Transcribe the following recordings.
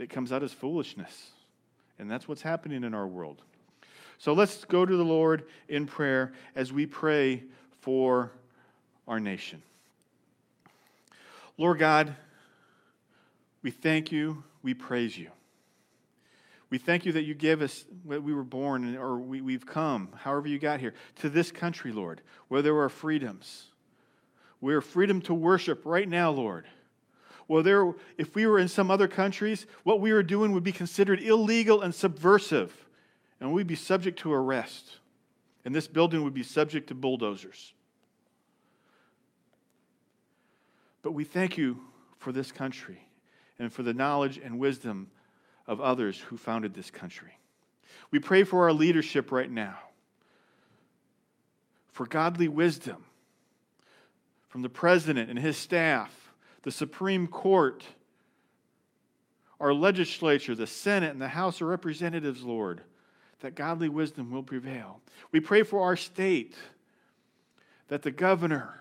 that comes out as foolishness. And that's what's happening in our world. So let's go to the Lord in prayer as we pray for our nation. Lord God, we thank you, we praise you. We thank you that you gave us, when we were born or we, we've come, however you got here, to this country, Lord, where there are freedoms. We are freedom to worship right now, Lord. Well, there, if we were in some other countries, what we were doing would be considered illegal and subversive, and we'd be subject to arrest. And this building would be subject to bulldozers. But we thank you for this country and for the knowledge and wisdom of others who founded this country. We pray for our leadership right now, for godly wisdom from the president and his staff the Supreme Court, our legislature, the Senate, and the House of Representatives, Lord, that godly wisdom will prevail. We pray for our state, that the governor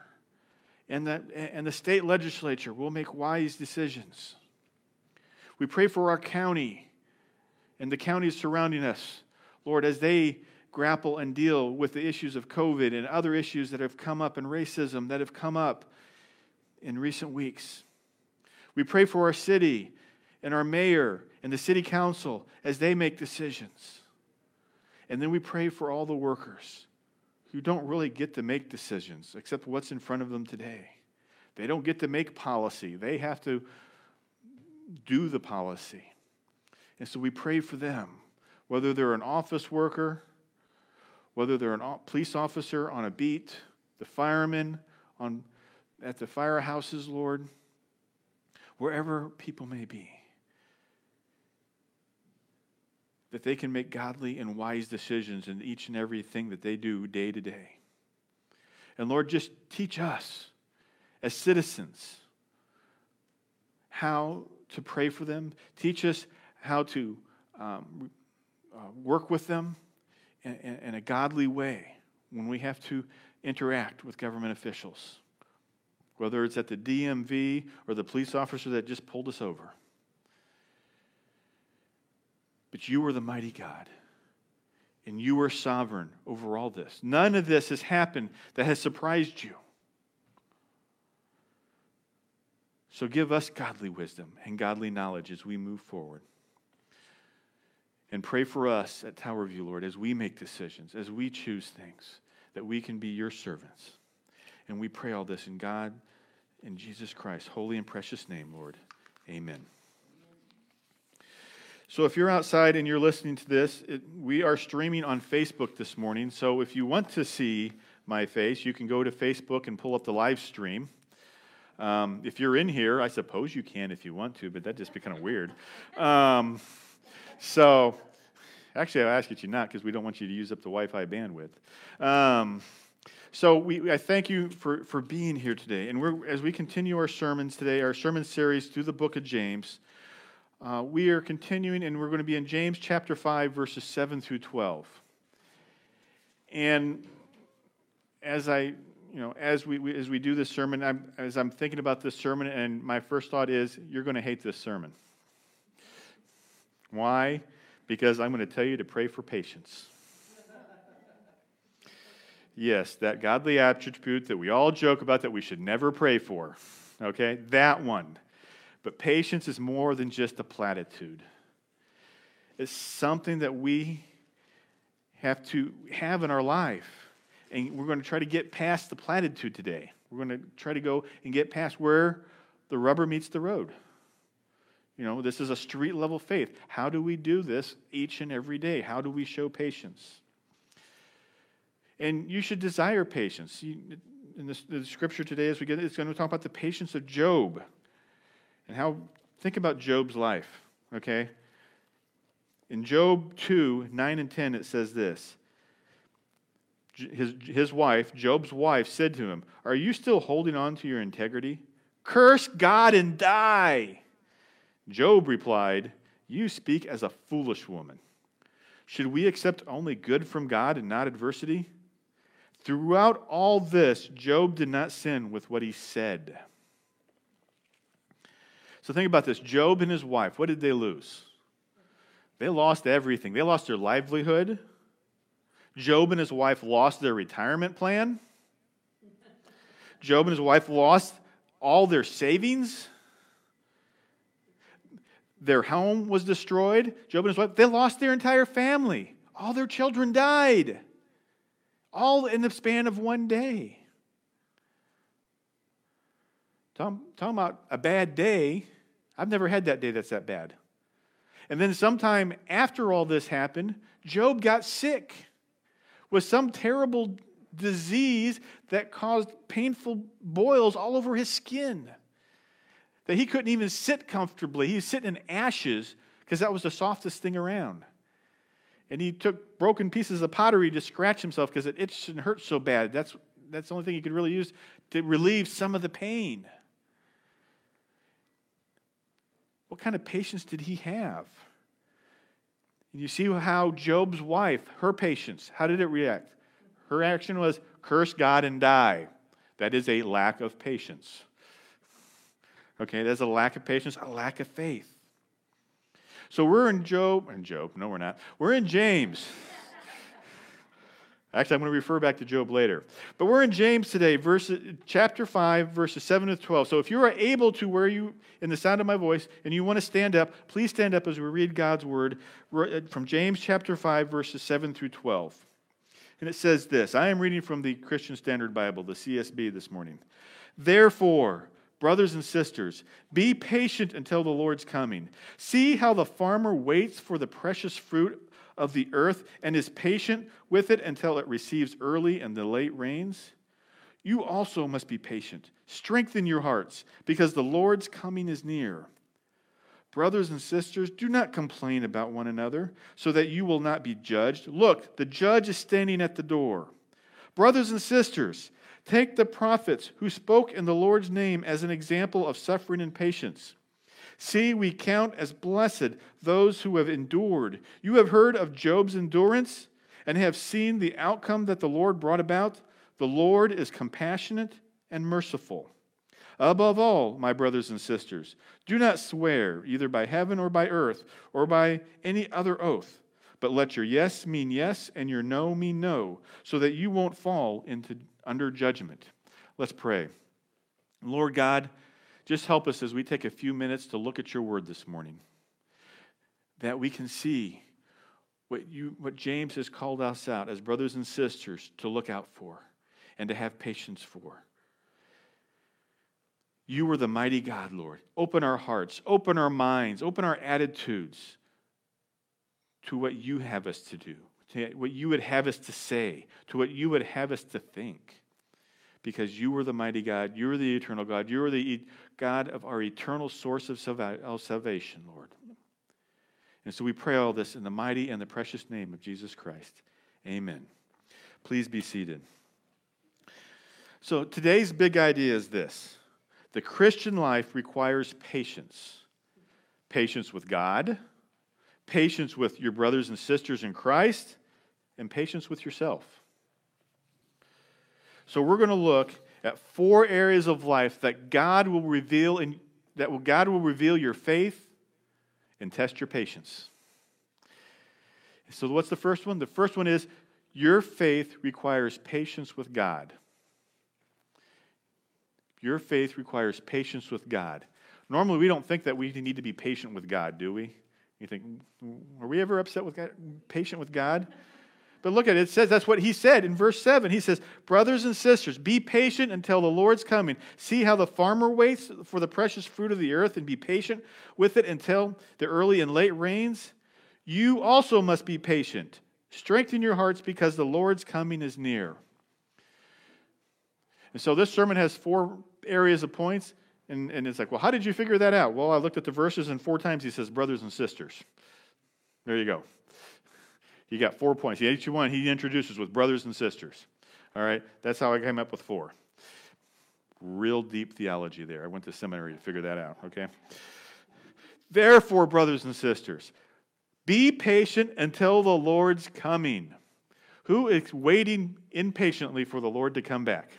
and the, and the state legislature will make wise decisions. We pray for our county and the counties surrounding us, Lord, as they grapple and deal with the issues of COVID and other issues that have come up and racism that have come up in recent weeks. We pray for our city and our mayor and the city council as they make decisions. And then we pray for all the workers who don't really get to make decisions except what's in front of them today. They don't get to make policy, they have to do the policy. And so we pray for them, whether they're an office worker, whether they're a police officer on a beat, the firemen on at the firehouses, Lord, wherever people may be, that they can make godly and wise decisions in each and everything that they do day to day. And Lord, just teach us as citizens how to pray for them. Teach us how to um, uh, work with them in, in, in a godly way when we have to interact with government officials whether it's at the DMV or the police officer that just pulled us over. But you are the mighty God, and you are sovereign over all this. None of this has happened that has surprised you. So give us godly wisdom and godly knowledge as we move forward. And pray for us at Tower View, Lord, as we make decisions, as we choose things, that we can be your servants. And we pray all this in God, in Jesus Christ, holy and precious name, Lord. Amen. So, if you're outside and you're listening to this, it, we are streaming on Facebook this morning. So, if you want to see my face, you can go to Facebook and pull up the live stream. Um, if you're in here, I suppose you can if you want to, but that'd just be kind of weird. Um, so, actually, I ask that you not because we don't want you to use up the Wi Fi bandwidth. Um, so we, I thank you for, for being here today. And we're, as we continue our sermons today, our sermon series through the book of James, uh, we are continuing and we're going to be in James chapter 5, verses 7 through 12. And as I, you know, as we, we as we do this sermon, I'm, as I'm thinking about this sermon, and my first thought is, you're going to hate this sermon. Why? Because I'm going to tell you to pray for patience. Yes, that godly attribute that we all joke about that we should never pray for. Okay, that one. But patience is more than just a platitude, it's something that we have to have in our life. And we're going to try to get past the platitude today. We're going to try to go and get past where the rubber meets the road. You know, this is a street level faith. How do we do this each and every day? How do we show patience? And you should desire patience. In the, scripture today, as we get it's going to talk about the patience of Job and how, think about Job's life, okay? In Job 2 9 and 10, it says this. His, his wife, Job's wife, said to him, Are you still holding on to your integrity? Curse God and die. Job replied, You speak as a foolish woman. Should we accept only good from God and not adversity? Throughout all this, Job did not sin with what he said. So think about this Job and his wife, what did they lose? They lost everything. They lost their livelihood. Job and his wife lost their retirement plan. Job and his wife lost all their savings. Their home was destroyed. Job and his wife, they lost their entire family. All their children died. All in the span of one day. Talking, about a bad day. I've never had that day that's that bad. And then, sometime after all this happened, Job got sick with some terrible disease that caused painful boils all over his skin. That he couldn't even sit comfortably. He was sitting in ashes because that was the softest thing around. And he took broken pieces of pottery to scratch himself because it itched and hurt so bad. That's, that's the only thing he could really use to relieve some of the pain. What kind of patience did he have? And you see how Job's wife, her patience, how did it react? Her action was curse God and die. That is a lack of patience. Okay, that's a lack of patience, a lack of faith. So we're in Job, and Job, no, we're not. We're in James. Actually, I'm going to refer back to Job later. But we're in James today, verse, chapter 5, verses 7 to 12. So if you are able to, where you, in the sound of my voice, and you want to stand up, please stand up as we read God's word uh, from James chapter 5, verses 7 through 12. And it says this I am reading from the Christian Standard Bible, the CSB, this morning. Therefore, brothers and sisters, be patient until the Lord's coming. See how the farmer waits for the precious fruit of the earth and is patient with it until it receives early and the late rains? You also must be patient. Strengthen your hearts, because the Lord's coming is near. Brothers and sisters, do not complain about one another, so that you will not be judged. Look, the judge is standing at the door. Brothers and sisters, take the prophets who spoke in the Lord's name as an example of suffering and patience. See, we count as blessed those who have endured. You have heard of Job's endurance and have seen the outcome that the Lord brought about. The Lord is compassionate and merciful. Above all, my brothers and sisters, do not swear either by heaven or by earth or by any other oath, but let your yes mean yes and your no mean no, so that you won't fall into under judgment. Let's pray. Lord God, just help us as we take a few minutes to look at your word this morning, that we can see what, you, what James has called us out as brothers and sisters to look out for and to have patience for. You are the mighty God, Lord. Open our hearts, open our minds, open our attitudes to what you have us to do, to what you would have us to say, to what you would have us to think because you are the mighty God. You are the eternal God. You are the God of our eternal source of salvation, Lord. And so we pray all this in the mighty and the precious name of Jesus Christ. Amen. Please be seated. So today's big idea is this the Christian life requires patience patience with God, patience with your brothers and sisters in Christ, and patience with yourself. So we're going to look at four areas of life that God will reveal in that God will reveal your faith and test your patience. So what's the first one? The first one is your faith requires patience with God. Your faith requires patience with God. Normally, we don't think that we need to be patient with God, do we? You think, mm, are we ever upset with God, patient with God? But look at it. It says that's what he said in verse 7. He says, Brothers and sisters, be patient until the Lord's coming. See how the farmer waits for the precious fruit of the earth and be patient with it until the early and late rains. You also must be patient. Strengthen your hearts because the Lord's coming is near. And so this sermon has four areas of points. And, and it's like, well, how did you figure that out? Well, I looked at the verses, and four times he says, brothers and sisters. There you go. He got four points. Each one he introduces with brothers and sisters. All right, that's how I came up with four. Real deep theology there. I went to seminary to figure that out, okay? Therefore, brothers and sisters, be patient until the Lord's coming. Who is waiting impatiently for the Lord to come back?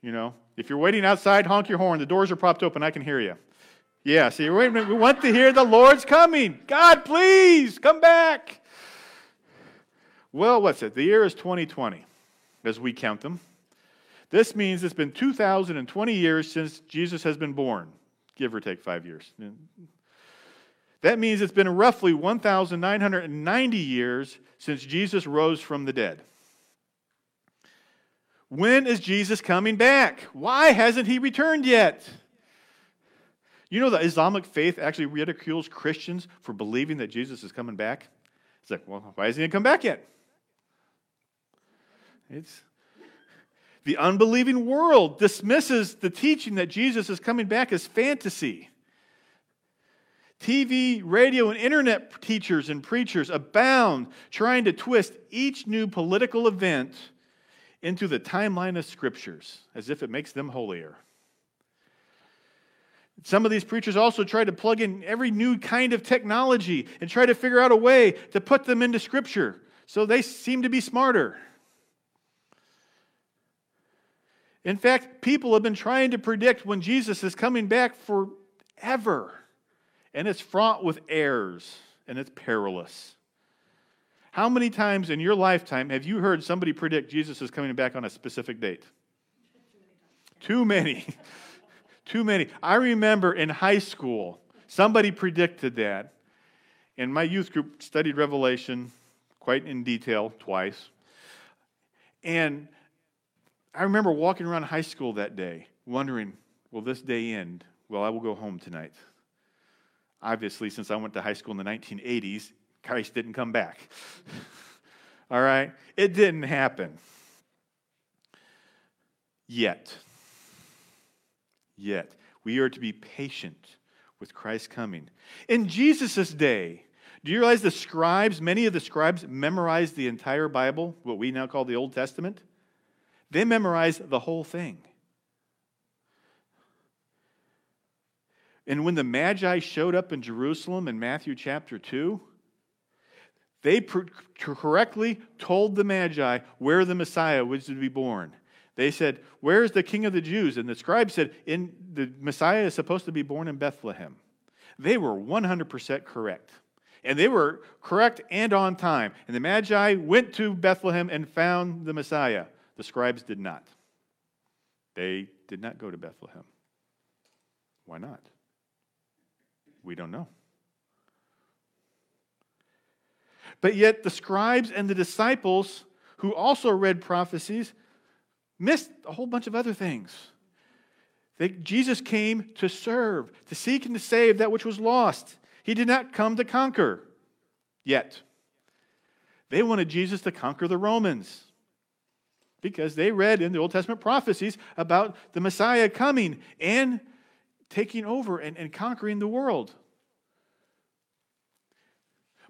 You know, if you're waiting outside, honk your horn. The doors are propped open. I can hear you. Yeah, see, we want to hear the Lord's coming. God, please come back. Well, what's it? The year is 2020 as we count them. This means it's been 2,020 years since Jesus has been born, give or take five years. That means it's been roughly 1,990 years since Jesus rose from the dead. When is Jesus coming back? Why hasn't he returned yet? You know, the Islamic faith actually ridicules Christians for believing that Jesus is coming back. It's like, well, why hasn't he come back yet? It's the unbelieving world dismisses the teaching that Jesus is coming back as fantasy. TV, radio, and internet teachers and preachers abound trying to twist each new political event into the timeline of scriptures as if it makes them holier. Some of these preachers also try to plug in every new kind of technology and try to figure out a way to put them into scripture so they seem to be smarter. In fact, people have been trying to predict when Jesus is coming back forever. And it's fraught with errors and it's perilous. How many times in your lifetime have you heard somebody predict Jesus is coming back on a specific date? Too many. Too many. I remember in high school, somebody predicted that. And my youth group studied Revelation quite in detail twice. And I remember walking around high school that day, wondering, will this day end? Well, I will go home tonight. Obviously, since I went to high school in the 1980s, Christ didn't come back. All right? It didn't happen. Yet. Yet. We are to be patient with Christ coming. In Jesus' day, do you realize the scribes, many of the scribes memorized the entire Bible, what we now call the Old Testament? They memorized the whole thing. And when the Magi showed up in Jerusalem in Matthew chapter 2, they correctly told the Magi where the Messiah was to be born. They said, Where is the King of the Jews? And the scribe said, in, The Messiah is supposed to be born in Bethlehem. They were 100% correct. And they were correct and on time. And the Magi went to Bethlehem and found the Messiah. The scribes did not. They did not go to Bethlehem. Why not? We don't know. But yet, the scribes and the disciples who also read prophecies missed a whole bunch of other things. They, Jesus came to serve, to seek and to save that which was lost. He did not come to conquer yet. They wanted Jesus to conquer the Romans because they read in the Old Testament prophecies about the Messiah coming and taking over and, and conquering the world.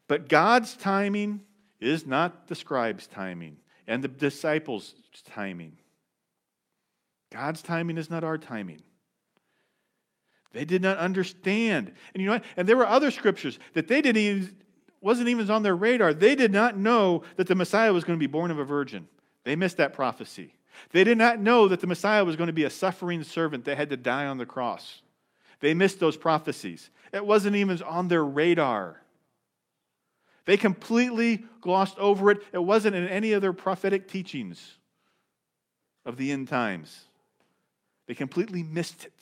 But God's timing is not the scribe's timing and the disciples' timing. God's timing is not our timing. They did not understand. And you know what? And there were other scriptures that they didn't even wasn't even on their radar. They did not know that the Messiah was going to be born of a virgin. They missed that prophecy. They did not know that the Messiah was going to be a suffering servant that had to die on the cross. They missed those prophecies. It wasn't even on their radar. They completely glossed over it. It wasn't in any of their prophetic teachings of the end times. They completely missed it.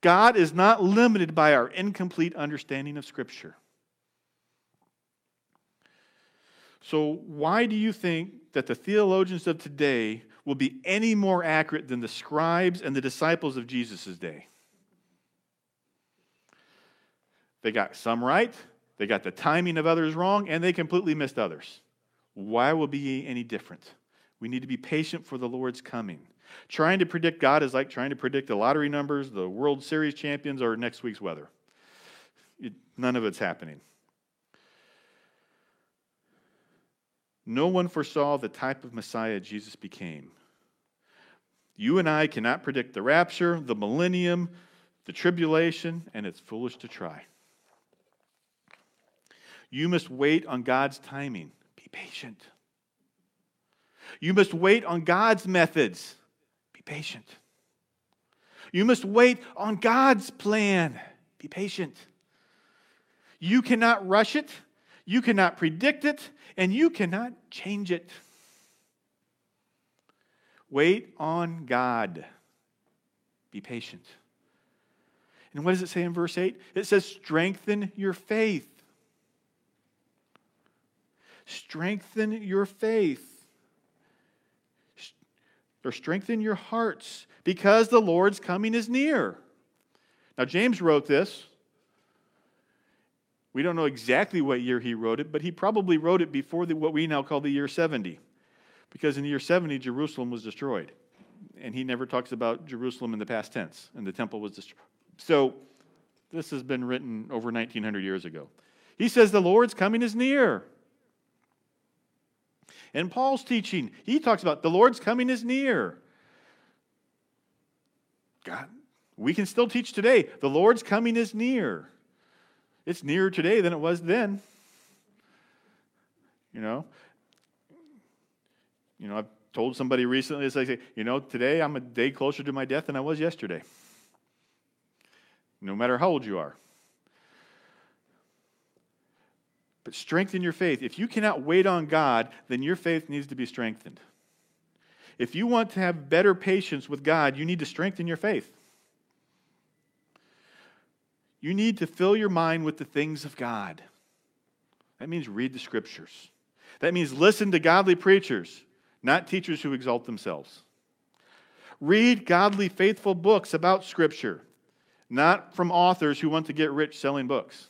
God is not limited by our incomplete understanding of Scripture. So, why do you think that the theologians of today will be any more accurate than the scribes and the disciples of Jesus' day? They got some right, they got the timing of others wrong, and they completely missed others. Why will be any different? We need to be patient for the Lord's coming. Trying to predict God is like trying to predict the lottery numbers, the World Series champions, or next week's weather. It, none of it's happening. No one foresaw the type of Messiah Jesus became. You and I cannot predict the rapture, the millennium, the tribulation, and it's foolish to try. You must wait on God's timing. Be patient. You must wait on God's methods. Be patient. You must wait on God's plan. Be patient. You cannot rush it, you cannot predict it, and you cannot change it. Wait on God. Be patient. And what does it say in verse 8? It says, strengthen your faith. Strengthen your faith. Or strengthen your hearts because the Lord's coming is near. Now, James wrote this. We don't know exactly what year he wrote it, but he probably wrote it before the, what we now call the year 70 because in the year 70, Jerusalem was destroyed. And he never talks about Jerusalem in the past tense, and the temple was destroyed. So this has been written over 1900 years ago. He says the Lord's coming is near. And Paul's teaching, he talks about the Lord's coming is near. God, we can still teach today the Lord's coming is near. It's nearer today than it was then. You know, you know, I've told somebody recently, as I say, you know, today I'm a day closer to my death than I was yesterday. No matter how old you are. But strengthen your faith. If you cannot wait on God, then your faith needs to be strengthened. If you want to have better patience with God, you need to strengthen your faith. You need to fill your mind with the things of God. That means read the scriptures. That means listen to godly preachers not teachers who exalt themselves. Read godly, faithful books about Scripture, not from authors who want to get rich selling books.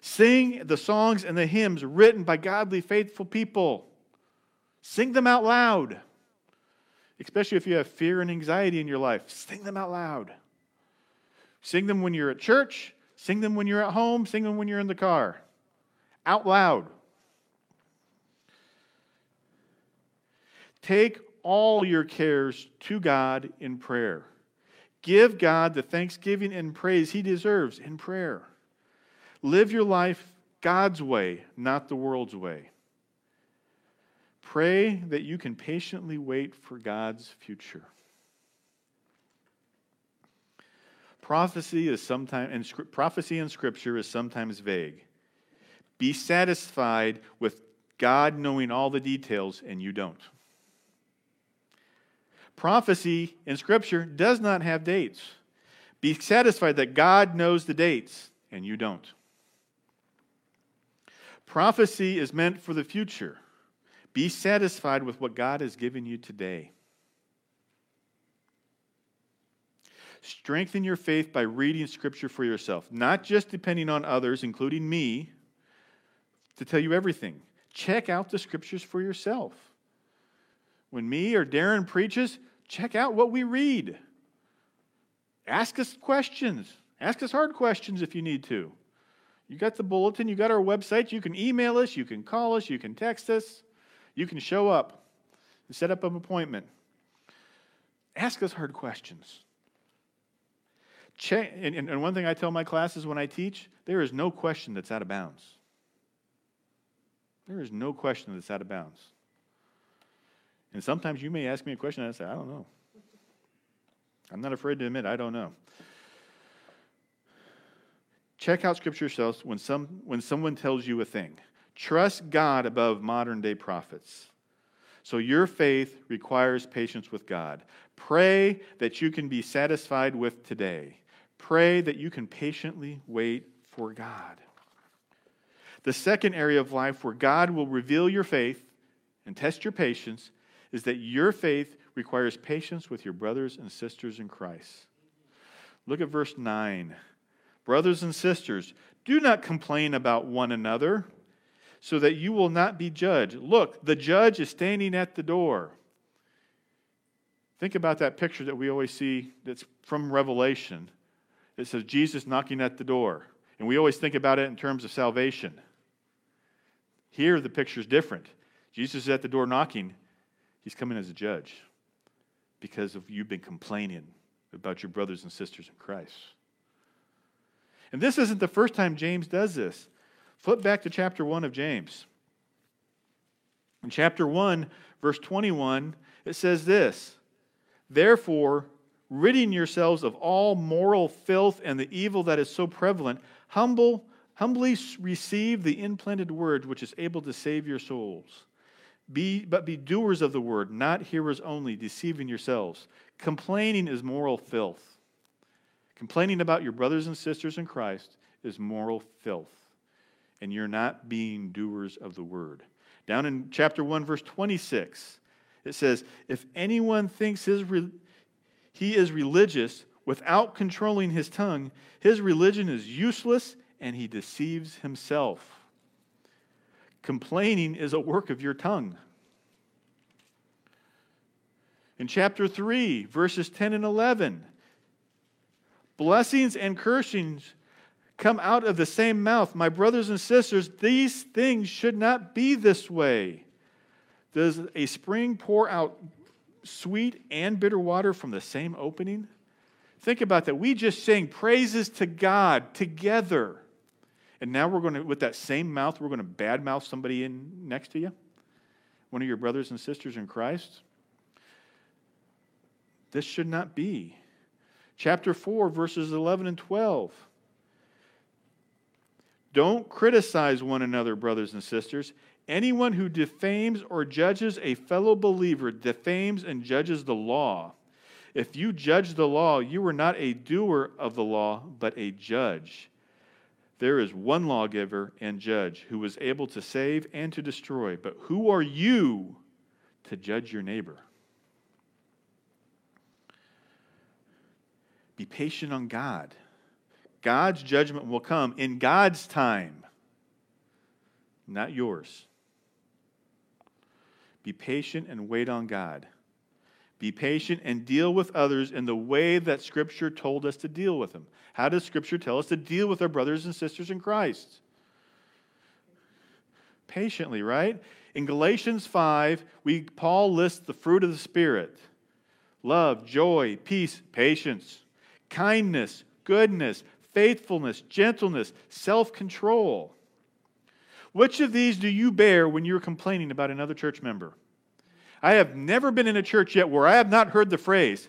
Sing the songs and the hymns written by godly, faithful people. Sing them out loud, especially if you have fear and anxiety in your life. Sing them out loud. Sing them when you're at church, sing them when you're at home, sing them when you're in the car. Out loud. Take all your cares to God in prayer. Give God the thanksgiving and praise he deserves in prayer. Live your life God's way, not the world's way. Pray that you can patiently wait for God's future. Prophecy is sometimes and prophecy in scripture is sometimes vague. Be satisfied with God knowing all the details and you don't. Prophecy in Scripture does not have dates. Be satisfied that God knows the dates and you don't. Prophecy is meant for the future. Be satisfied with what God has given you today. Strengthen your faith by reading Scripture for yourself, not just depending on others, including me, to tell you everything. Check out the Scriptures for yourself. When me or Darren preaches, check out what we read. Ask us questions. Ask us hard questions if you need to. You got the bulletin, you got our website, you can email us, you can call us, you can text us, you can show up and set up an appointment. Ask us hard questions. And, and one thing I tell my classes when I teach there is no question that's out of bounds. There is no question that's out of bounds. And sometimes you may ask me a question and I say, I don't know. I'm not afraid to admit I don't know. Check out scripture yourselves when, some, when someone tells you a thing. Trust God above modern day prophets. So your faith requires patience with God. Pray that you can be satisfied with today. Pray that you can patiently wait for God. The second area of life where God will reveal your faith and test your patience is that your faith requires patience with your brothers and sisters in Christ. Look at verse 9. Brothers and sisters, do not complain about one another so that you will not be judged. Look, the judge is standing at the door. Think about that picture that we always see that's from Revelation. It says Jesus knocking at the door. And we always think about it in terms of salvation. Here, the picture is different. Jesus is at the door knocking. He's coming as a judge because of you've been complaining about your brothers and sisters in Christ. And this isn't the first time James does this. Flip back to chapter 1 of James. In chapter 1, verse 21, it says this Therefore, ridding yourselves of all moral filth and the evil that is so prevalent, humble, humbly receive the implanted word which is able to save your souls. Be, but be doers of the word, not hearers only, deceiving yourselves. Complaining is moral filth. Complaining about your brothers and sisters in Christ is moral filth. And you're not being doers of the word. Down in chapter 1, verse 26, it says, If anyone thinks his he is religious without controlling his tongue, his religion is useless and he deceives himself. Complaining is a work of your tongue. In chapter 3, verses 10 and 11, blessings and cursings come out of the same mouth. My brothers and sisters, these things should not be this way. Does a spring pour out sweet and bitter water from the same opening? Think about that. We just sang praises to God together. And now we're going to, with that same mouth, we're going to badmouth somebody in next to you, one of your brothers and sisters in Christ. This should not be. Chapter 4, verses 11 and 12. Don't criticize one another, brothers and sisters. Anyone who defames or judges a fellow believer defames and judges the law. If you judge the law, you are not a doer of the law, but a judge. There is one lawgiver and judge who is able to save and to destroy. But who are you to judge your neighbor? Be patient on God. God's judgment will come in God's time, not yours. Be patient and wait on God. Be patient and deal with others in the way that Scripture told us to deal with them. How does Scripture tell us to deal with our brothers and sisters in Christ? Patiently, right? In Galatians 5, we, Paul lists the fruit of the Spirit love, joy, peace, patience, kindness, goodness, faithfulness, gentleness, self control. Which of these do you bear when you're complaining about another church member? I have never been in a church yet where I have not heard the phrase,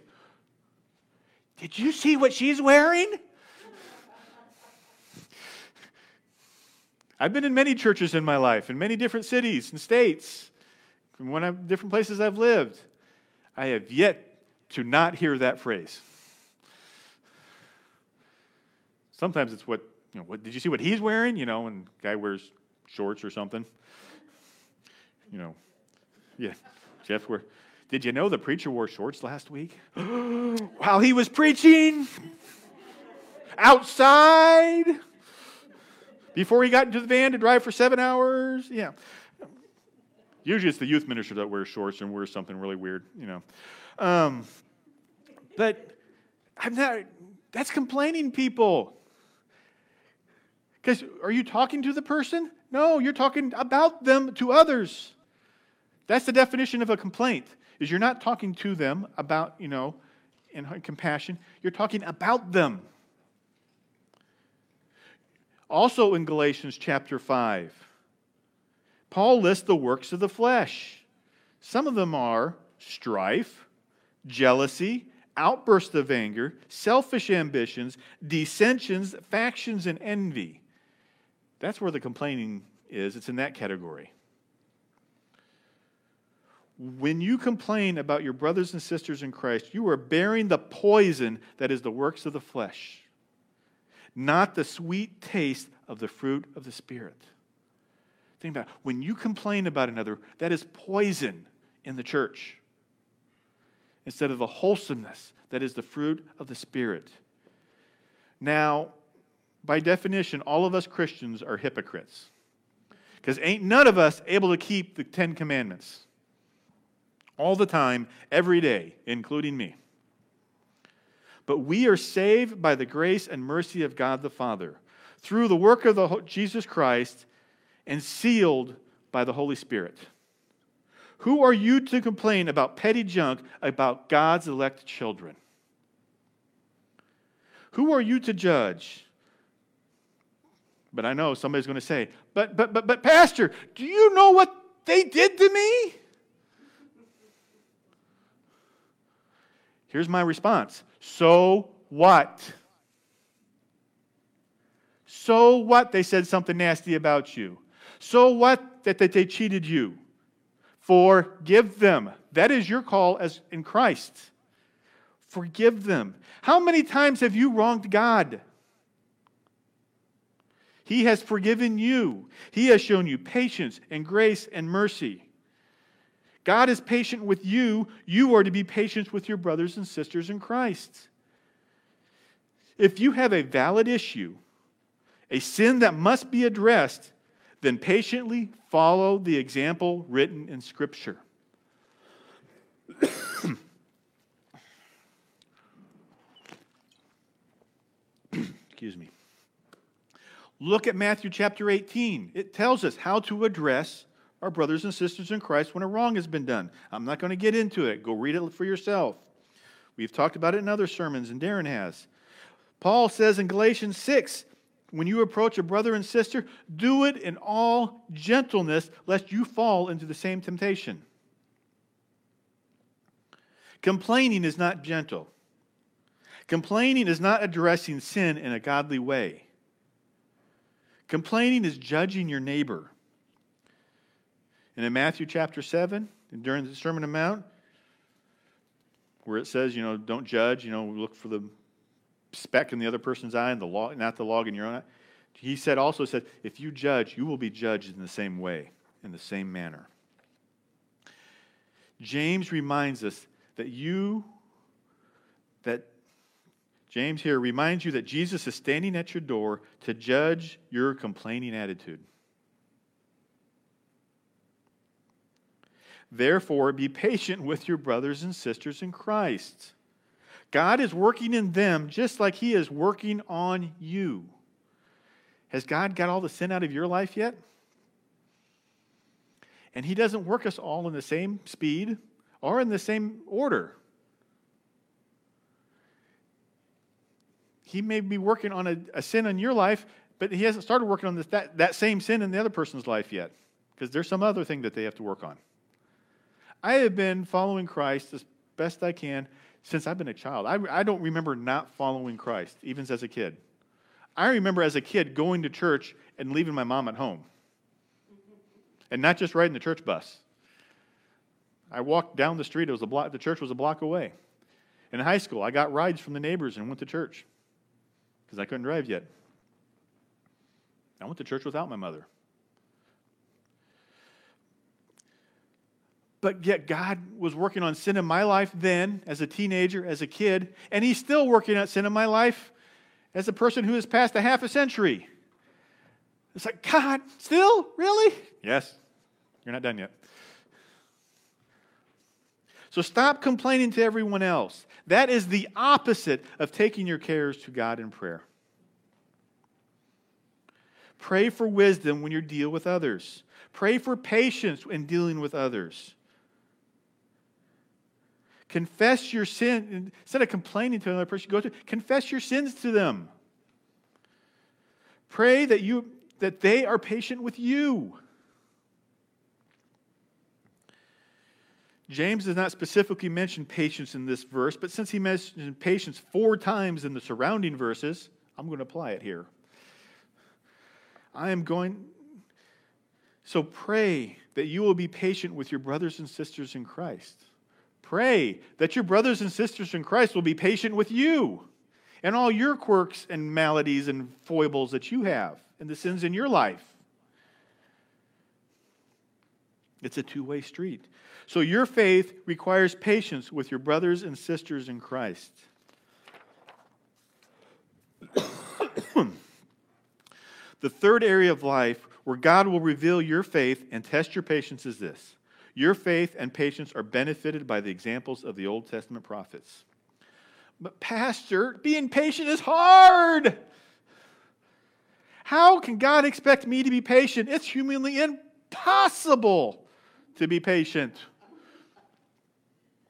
Did you see what she's wearing? I've been in many churches in my life, in many different cities and states, from different places I've lived. I have yet to not hear that phrase. Sometimes it's what, you know, what did you see what he's wearing? You know, and guy wears shorts or something. You know, yeah. Jeff, where did you know the preacher wore shorts last week? While he was preaching outside before he got into the van to drive for seven hours. Yeah. Usually it's the youth minister that wears shorts and wears something really weird, you know. Um, but I'm not, that's complaining people. Because are you talking to the person? No, you're talking about them to others. That's the definition of a complaint. Is you're not talking to them about, you know, in compassion, you're talking about them. Also in Galatians chapter 5, Paul lists the works of the flesh. Some of them are strife, jealousy, outbursts of anger, selfish ambitions, dissensions, factions, and envy. That's where the complaining is. It's in that category. When you complain about your brothers and sisters in Christ, you are bearing the poison that is the works of the flesh, not the sweet taste of the fruit of the Spirit. Think about it. When you complain about another, that is poison in the church instead of the wholesomeness that is the fruit of the Spirit. Now, by definition, all of us Christians are hypocrites. Because ain't none of us able to keep the Ten Commandments all the time, every day, including me. But we are saved by the grace and mercy of God the Father through the work of the Jesus Christ and sealed by the Holy Spirit. Who are you to complain about petty junk about God's elect children? Who are you to judge? But I know somebody's going to say, but, but, but, but, Pastor, do you know what they did to me? Here's my response So what? So what they said something nasty about you? So what that, they cheated you? Forgive them. That is your call as in Christ. Forgive them. How many times have you wronged God? He has forgiven you. He has shown you patience and grace and mercy. God is patient with you. You are to be patient with your brothers and sisters in Christ. If you have a valid issue, a sin that must be addressed, then patiently follow the example written in Scripture. Excuse me. Look at Matthew chapter 18. It tells us how to address our brothers and sisters in Christ when a wrong has been done. I'm not going to get into it. Go read it for yourself. We've talked about it in other sermons, and Darren has. Paul says in Galatians 6 when you approach a brother and sister, do it in all gentleness, lest you fall into the same temptation. Complaining is not gentle. Complaining is not addressing sin in a godly way. Complaining is judging your neighbor. And in Matthew chapter 7, during the Sermon on the Mount, where it says, you know, don't judge, you know, look for the speck in the other person's eye and the log, not the log in your own eye. He said also said, if you judge, you will be judged in the same way, in the same manner. James reminds us that you, that James here reminds you that Jesus is standing at your door to judge your complaining attitude. Therefore, be patient with your brothers and sisters in Christ. God is working in them just like He is working on you. Has God got all the sin out of your life yet? And He doesn't work us all in the same speed or in the same order. He may be working on a, a sin in your life, but He hasn't started working on this, that, that same sin in the other person's life yet because there's some other thing that they have to work on. I have been following Christ as best I can since I've been a child. I, I don't remember not following Christ, even as a kid. I remember as a kid going to church and leaving my mom at home, and not just riding the church bus. I walked down the street. It was a block. The church was a block away. In high school, I got rides from the neighbors and went to church because I couldn't drive yet. I went to church without my mother. But yet, God was working on sin in my life then, as a teenager, as a kid, and He's still working on sin in my life as a person who has passed a half a century. It's like, God, still? Really? Yes. You're not done yet. So stop complaining to everyone else. That is the opposite of taking your cares to God in prayer. Pray for wisdom when you deal with others. Pray for patience in dealing with others. Confess your sin. Instead of complaining to another person, go to confess your sins to them. Pray that you that they are patient with you. James does not specifically mention patience in this verse, but since he mentioned patience four times in the surrounding verses, I'm going to apply it here. I am going so pray that you will be patient with your brothers and sisters in Christ. Pray that your brothers and sisters in Christ will be patient with you and all your quirks and maladies and foibles that you have and the sins in your life. It's a two way street. So your faith requires patience with your brothers and sisters in Christ. the third area of life where God will reveal your faith and test your patience is this your faith and patience are benefited by the examples of the Old Testament prophets. But, Pastor, being patient is hard. How can God expect me to be patient? It's humanly impossible to be patient.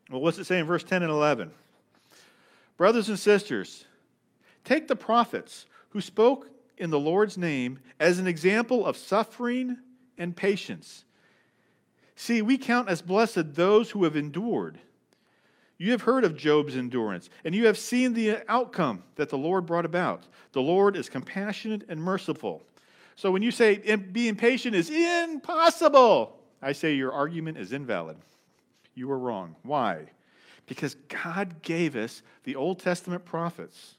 Well, what's it say in verse 10 and 11? Brothers and sisters, take the prophets who spoke in the Lord's name as an example of suffering and patience. See, we count as blessed those who have endured. You have heard of Job's endurance, and you have seen the outcome that the Lord brought about. The Lord is compassionate and merciful. So when you say being patient is impossible, I say your argument is invalid. You are wrong. Why? Because God gave us the Old Testament prophets,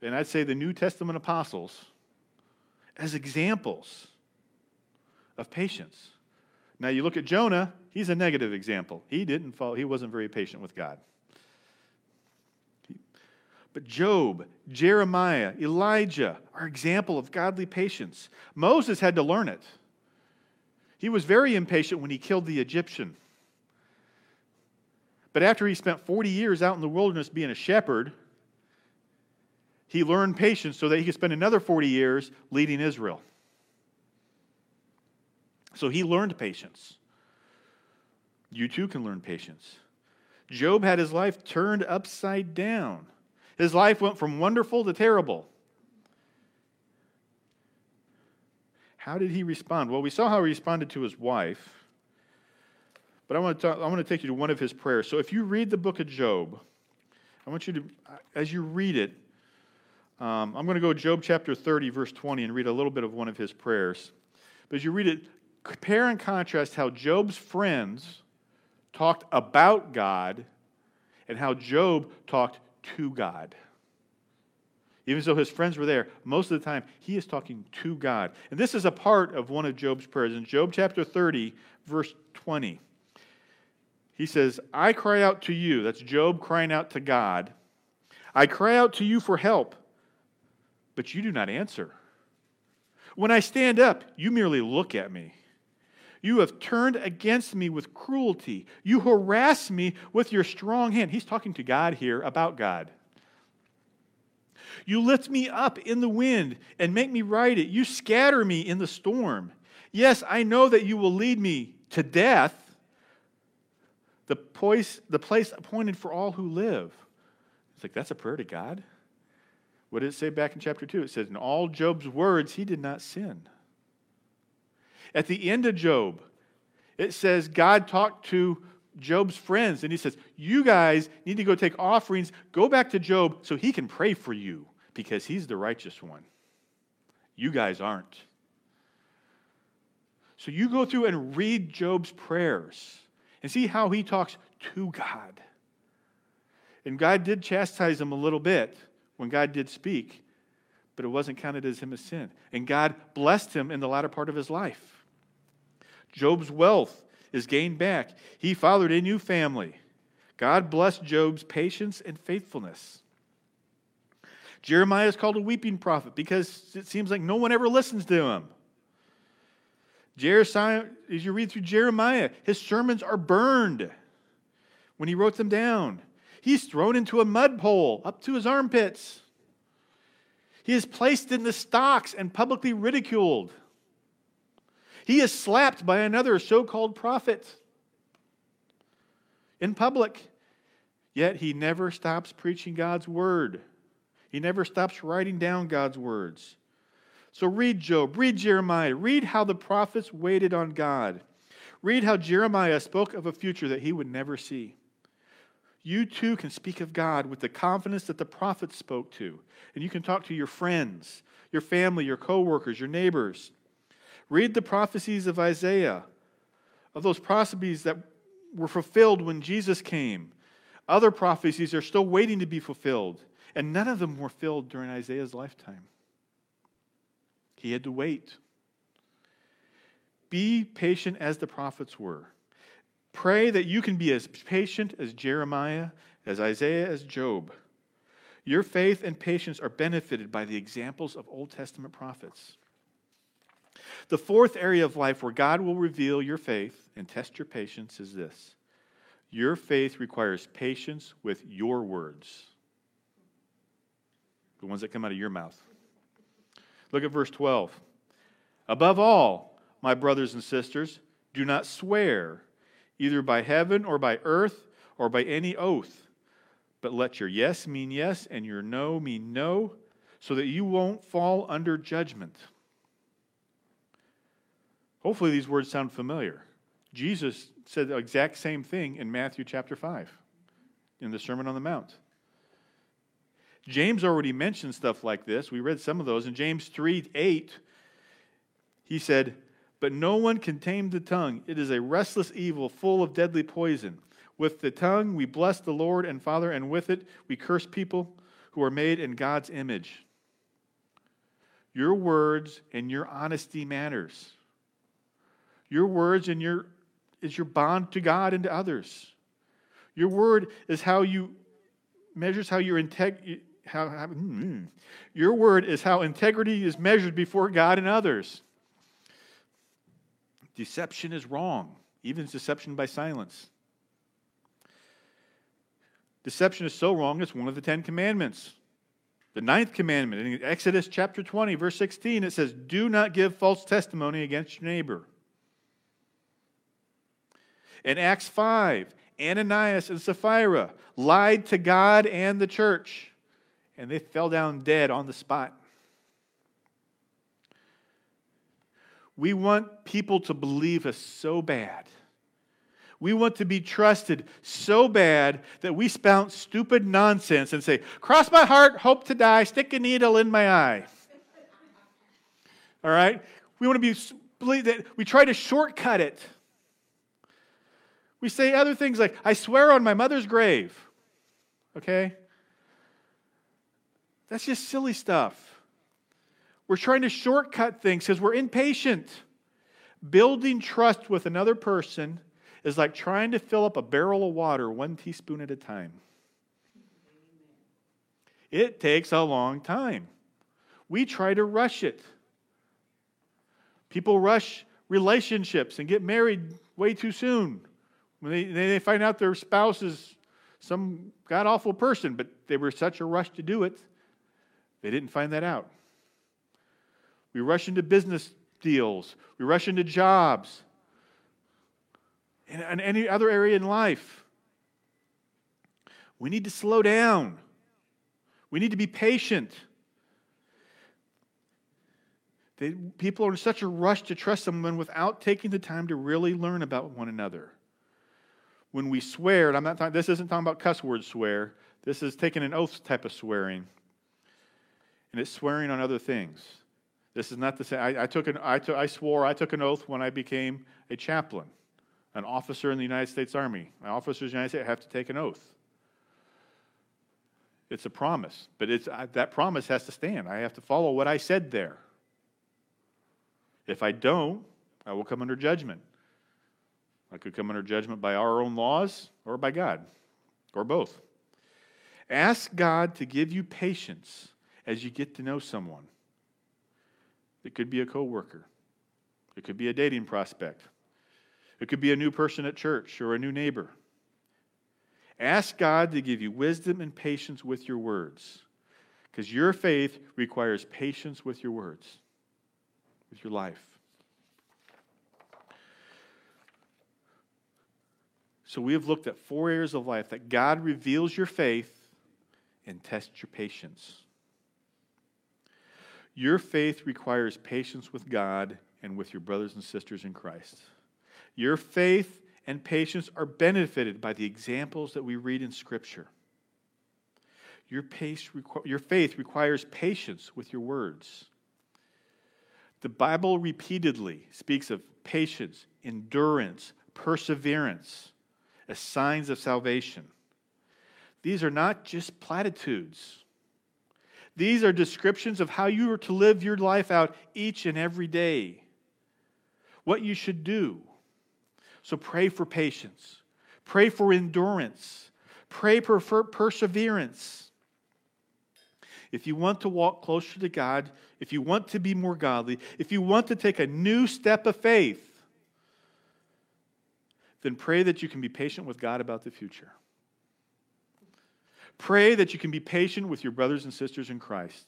and I'd say the New Testament apostles, as examples of patience. Now you look at Jonah, he's a negative example. He didn't fall, he wasn't very patient with God. But Job, Jeremiah, Elijah are example of godly patience. Moses had to learn it. He was very impatient when he killed the Egyptian. But after he spent 40 years out in the wilderness being a shepherd, he learned patience so that he could spend another 40 years leading Israel. So he learned patience. You too can learn patience. Job had his life turned upside down. His life went from wonderful to terrible. How did he respond? Well, we saw how he responded to his wife. But I want to, talk, I want to take you to one of his prayers. So if you read the book of Job, I want you to, as you read it, um, I'm going to go Job chapter 30, verse 20, and read a little bit of one of his prayers. But as you read it, compare and contrast how Job's friends talked about God and how Job talked to God. Even though his friends were there, most of the time he is talking to God. And this is a part of one of Job's prayers. In Job chapter 30, verse 20, he says, I cry out to you. That's Job crying out to God. I cry out to you for help, but you do not answer. When I stand up, you merely look at me. You have turned against me with cruelty. You harass me with your strong hand. He's talking to God here about God. You lift me up in the wind and make me ride it. You scatter me in the storm. Yes, I know that you will lead me to death, the place, the place appointed for all who live. It's like, that's a prayer to God? What did it say back in chapter 2? It says, In all Job's words, he did not sin. At the end of Job, it says God talked to Job's friends and he says, You guys need to go take offerings. Go back to Job so he can pray for you because he's the righteous one. You guys aren't. So you go through and read Job's prayers and see how he talks to God. And God did chastise him a little bit when God did speak, but it wasn't counted as him a sin. And God blessed him in the latter part of his life. Job's wealth is gained back. He fathered a new family. God blessed Job's patience and faithfulness. Jeremiah is called a weeping prophet because it seems like no one ever listens to him. Jeremiah, as you read through Jeremiah, his sermons are burned when he wrote them down. He's thrown into a mud hole up to his armpits. He is placed in the stocks and publicly ridiculed. He is slapped by another so called prophet in public. Yet he never stops preaching God's word. He never stops writing down God's words. So read Job, read Jeremiah, read how the prophets waited on God. Read how Jeremiah spoke of a future that he would never see. You too can speak of God with the confidence that the prophets spoke to. And you can talk to your friends, your family, your coworkers, your neighbors. Read the prophecies of Isaiah, of those prophecies that were fulfilled when Jesus came. Other prophecies are still waiting to be fulfilled, and none of them were filled during Isaiah's lifetime. He had to wait. Be patient as the prophets were. Pray that you can be as patient as Jeremiah, as Isaiah, as Job. Your faith and patience are benefited by the examples of Old Testament prophets. The fourth area of life where God will reveal your faith and test your patience is this your faith requires patience with your words, the ones that come out of your mouth. Look at verse 12. Above all, my brothers and sisters, do not swear, either by heaven or by earth or by any oath, but let your yes mean yes and your no mean no, so that you won't fall under judgment. Hopefully, these words sound familiar. Jesus said the exact same thing in Matthew chapter 5 in the Sermon on the Mount. James already mentioned stuff like this. We read some of those. In James 3 8, he said, But no one can tame the tongue. It is a restless evil full of deadly poison. With the tongue we bless the Lord and Father, and with it we curse people who are made in God's image. Your words and your honesty matters. Your words and your is your bond to God and to others. Your word is how you measures how your integ- how, how mm, your word is how integrity is measured before God and others. Deception is wrong, even deception by silence. Deception is so wrong, it's one of the Ten Commandments. The ninth commandment in Exodus chapter 20, verse 16, it says, Do not give false testimony against your neighbor. In Acts 5, Ananias and Sapphira lied to God and the church, and they fell down dead on the spot. We want people to believe us so bad. We want to be trusted so bad that we spout stupid nonsense and say, Cross my heart, hope to die, stick a needle in my eye. All right? We want to be, believe that we try to shortcut it. We say other things like, I swear on my mother's grave. Okay? That's just silly stuff. We're trying to shortcut things because we're impatient. Building trust with another person is like trying to fill up a barrel of water one teaspoon at a time. It takes a long time. We try to rush it. People rush relationships and get married way too soon. When they, they find out their spouse is some god awful person, but they were such a rush to do it, they didn't find that out. We rush into business deals, we rush into jobs, and any other area in life. We need to slow down. We need to be patient. They, people are in such a rush to trust someone without taking the time to really learn about one another when we swear, and I'm not talking, this isn't talking about cuss word swear, this is taking an oath type of swearing. And it's swearing on other things. This is not the same. I, I, took an, I, took, I swore, I took an oath when I became a chaplain, an officer in the United States Army. My officers in the United States have to take an oath. It's a promise, but it's, that promise has to stand. I have to follow what I said there. If I don't, I will come under judgment. I could come under judgment by our own laws or by God, or both. Ask God to give you patience as you get to know someone. It could be a coworker. It could be a dating prospect. It could be a new person at church or a new neighbor. Ask God to give you wisdom and patience with your words, because your faith requires patience with your words, with your life. So we have looked at four areas of life that God reveals your faith and tests your patience. Your faith requires patience with God and with your brothers and sisters in Christ. Your faith and patience are benefited by the examples that we read in Scripture. Your, pace, your faith requires patience with your words. The Bible repeatedly speaks of patience, endurance, perseverance as signs of salvation. These are not just platitudes. These are descriptions of how you are to live your life out each and every day, what you should do. So pray for patience, pray for endurance, pray for perseverance. If you want to walk closer to God, if you want to be more godly, if you want to take a new step of faith, then pray that you can be patient with God about the future. Pray that you can be patient with your brothers and sisters in Christ.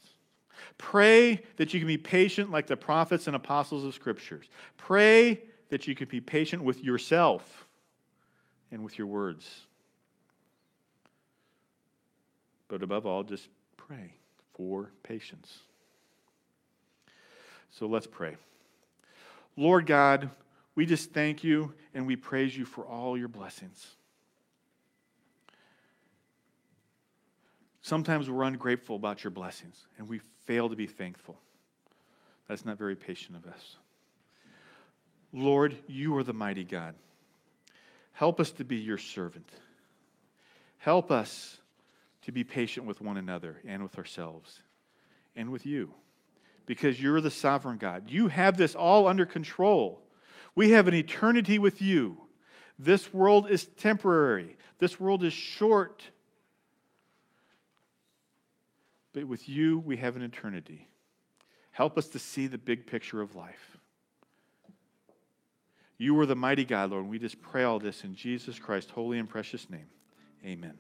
Pray that you can be patient like the prophets and apostles of Scriptures. Pray that you can be patient with yourself and with your words. But above all, just pray for patience. So let's pray. Lord God, we just thank you and we praise you for all your blessings. Sometimes we're ungrateful about your blessings and we fail to be thankful. That's not very patient of us. Lord, you are the mighty God. Help us to be your servant. Help us to be patient with one another and with ourselves and with you because you're the sovereign God. You have this all under control. We have an eternity with you. This world is temporary, this world is short. But with you, we have an eternity. Help us to see the big picture of life. You are the mighty God, Lord, and we just pray all this in Jesus Christ's holy and precious name. Amen.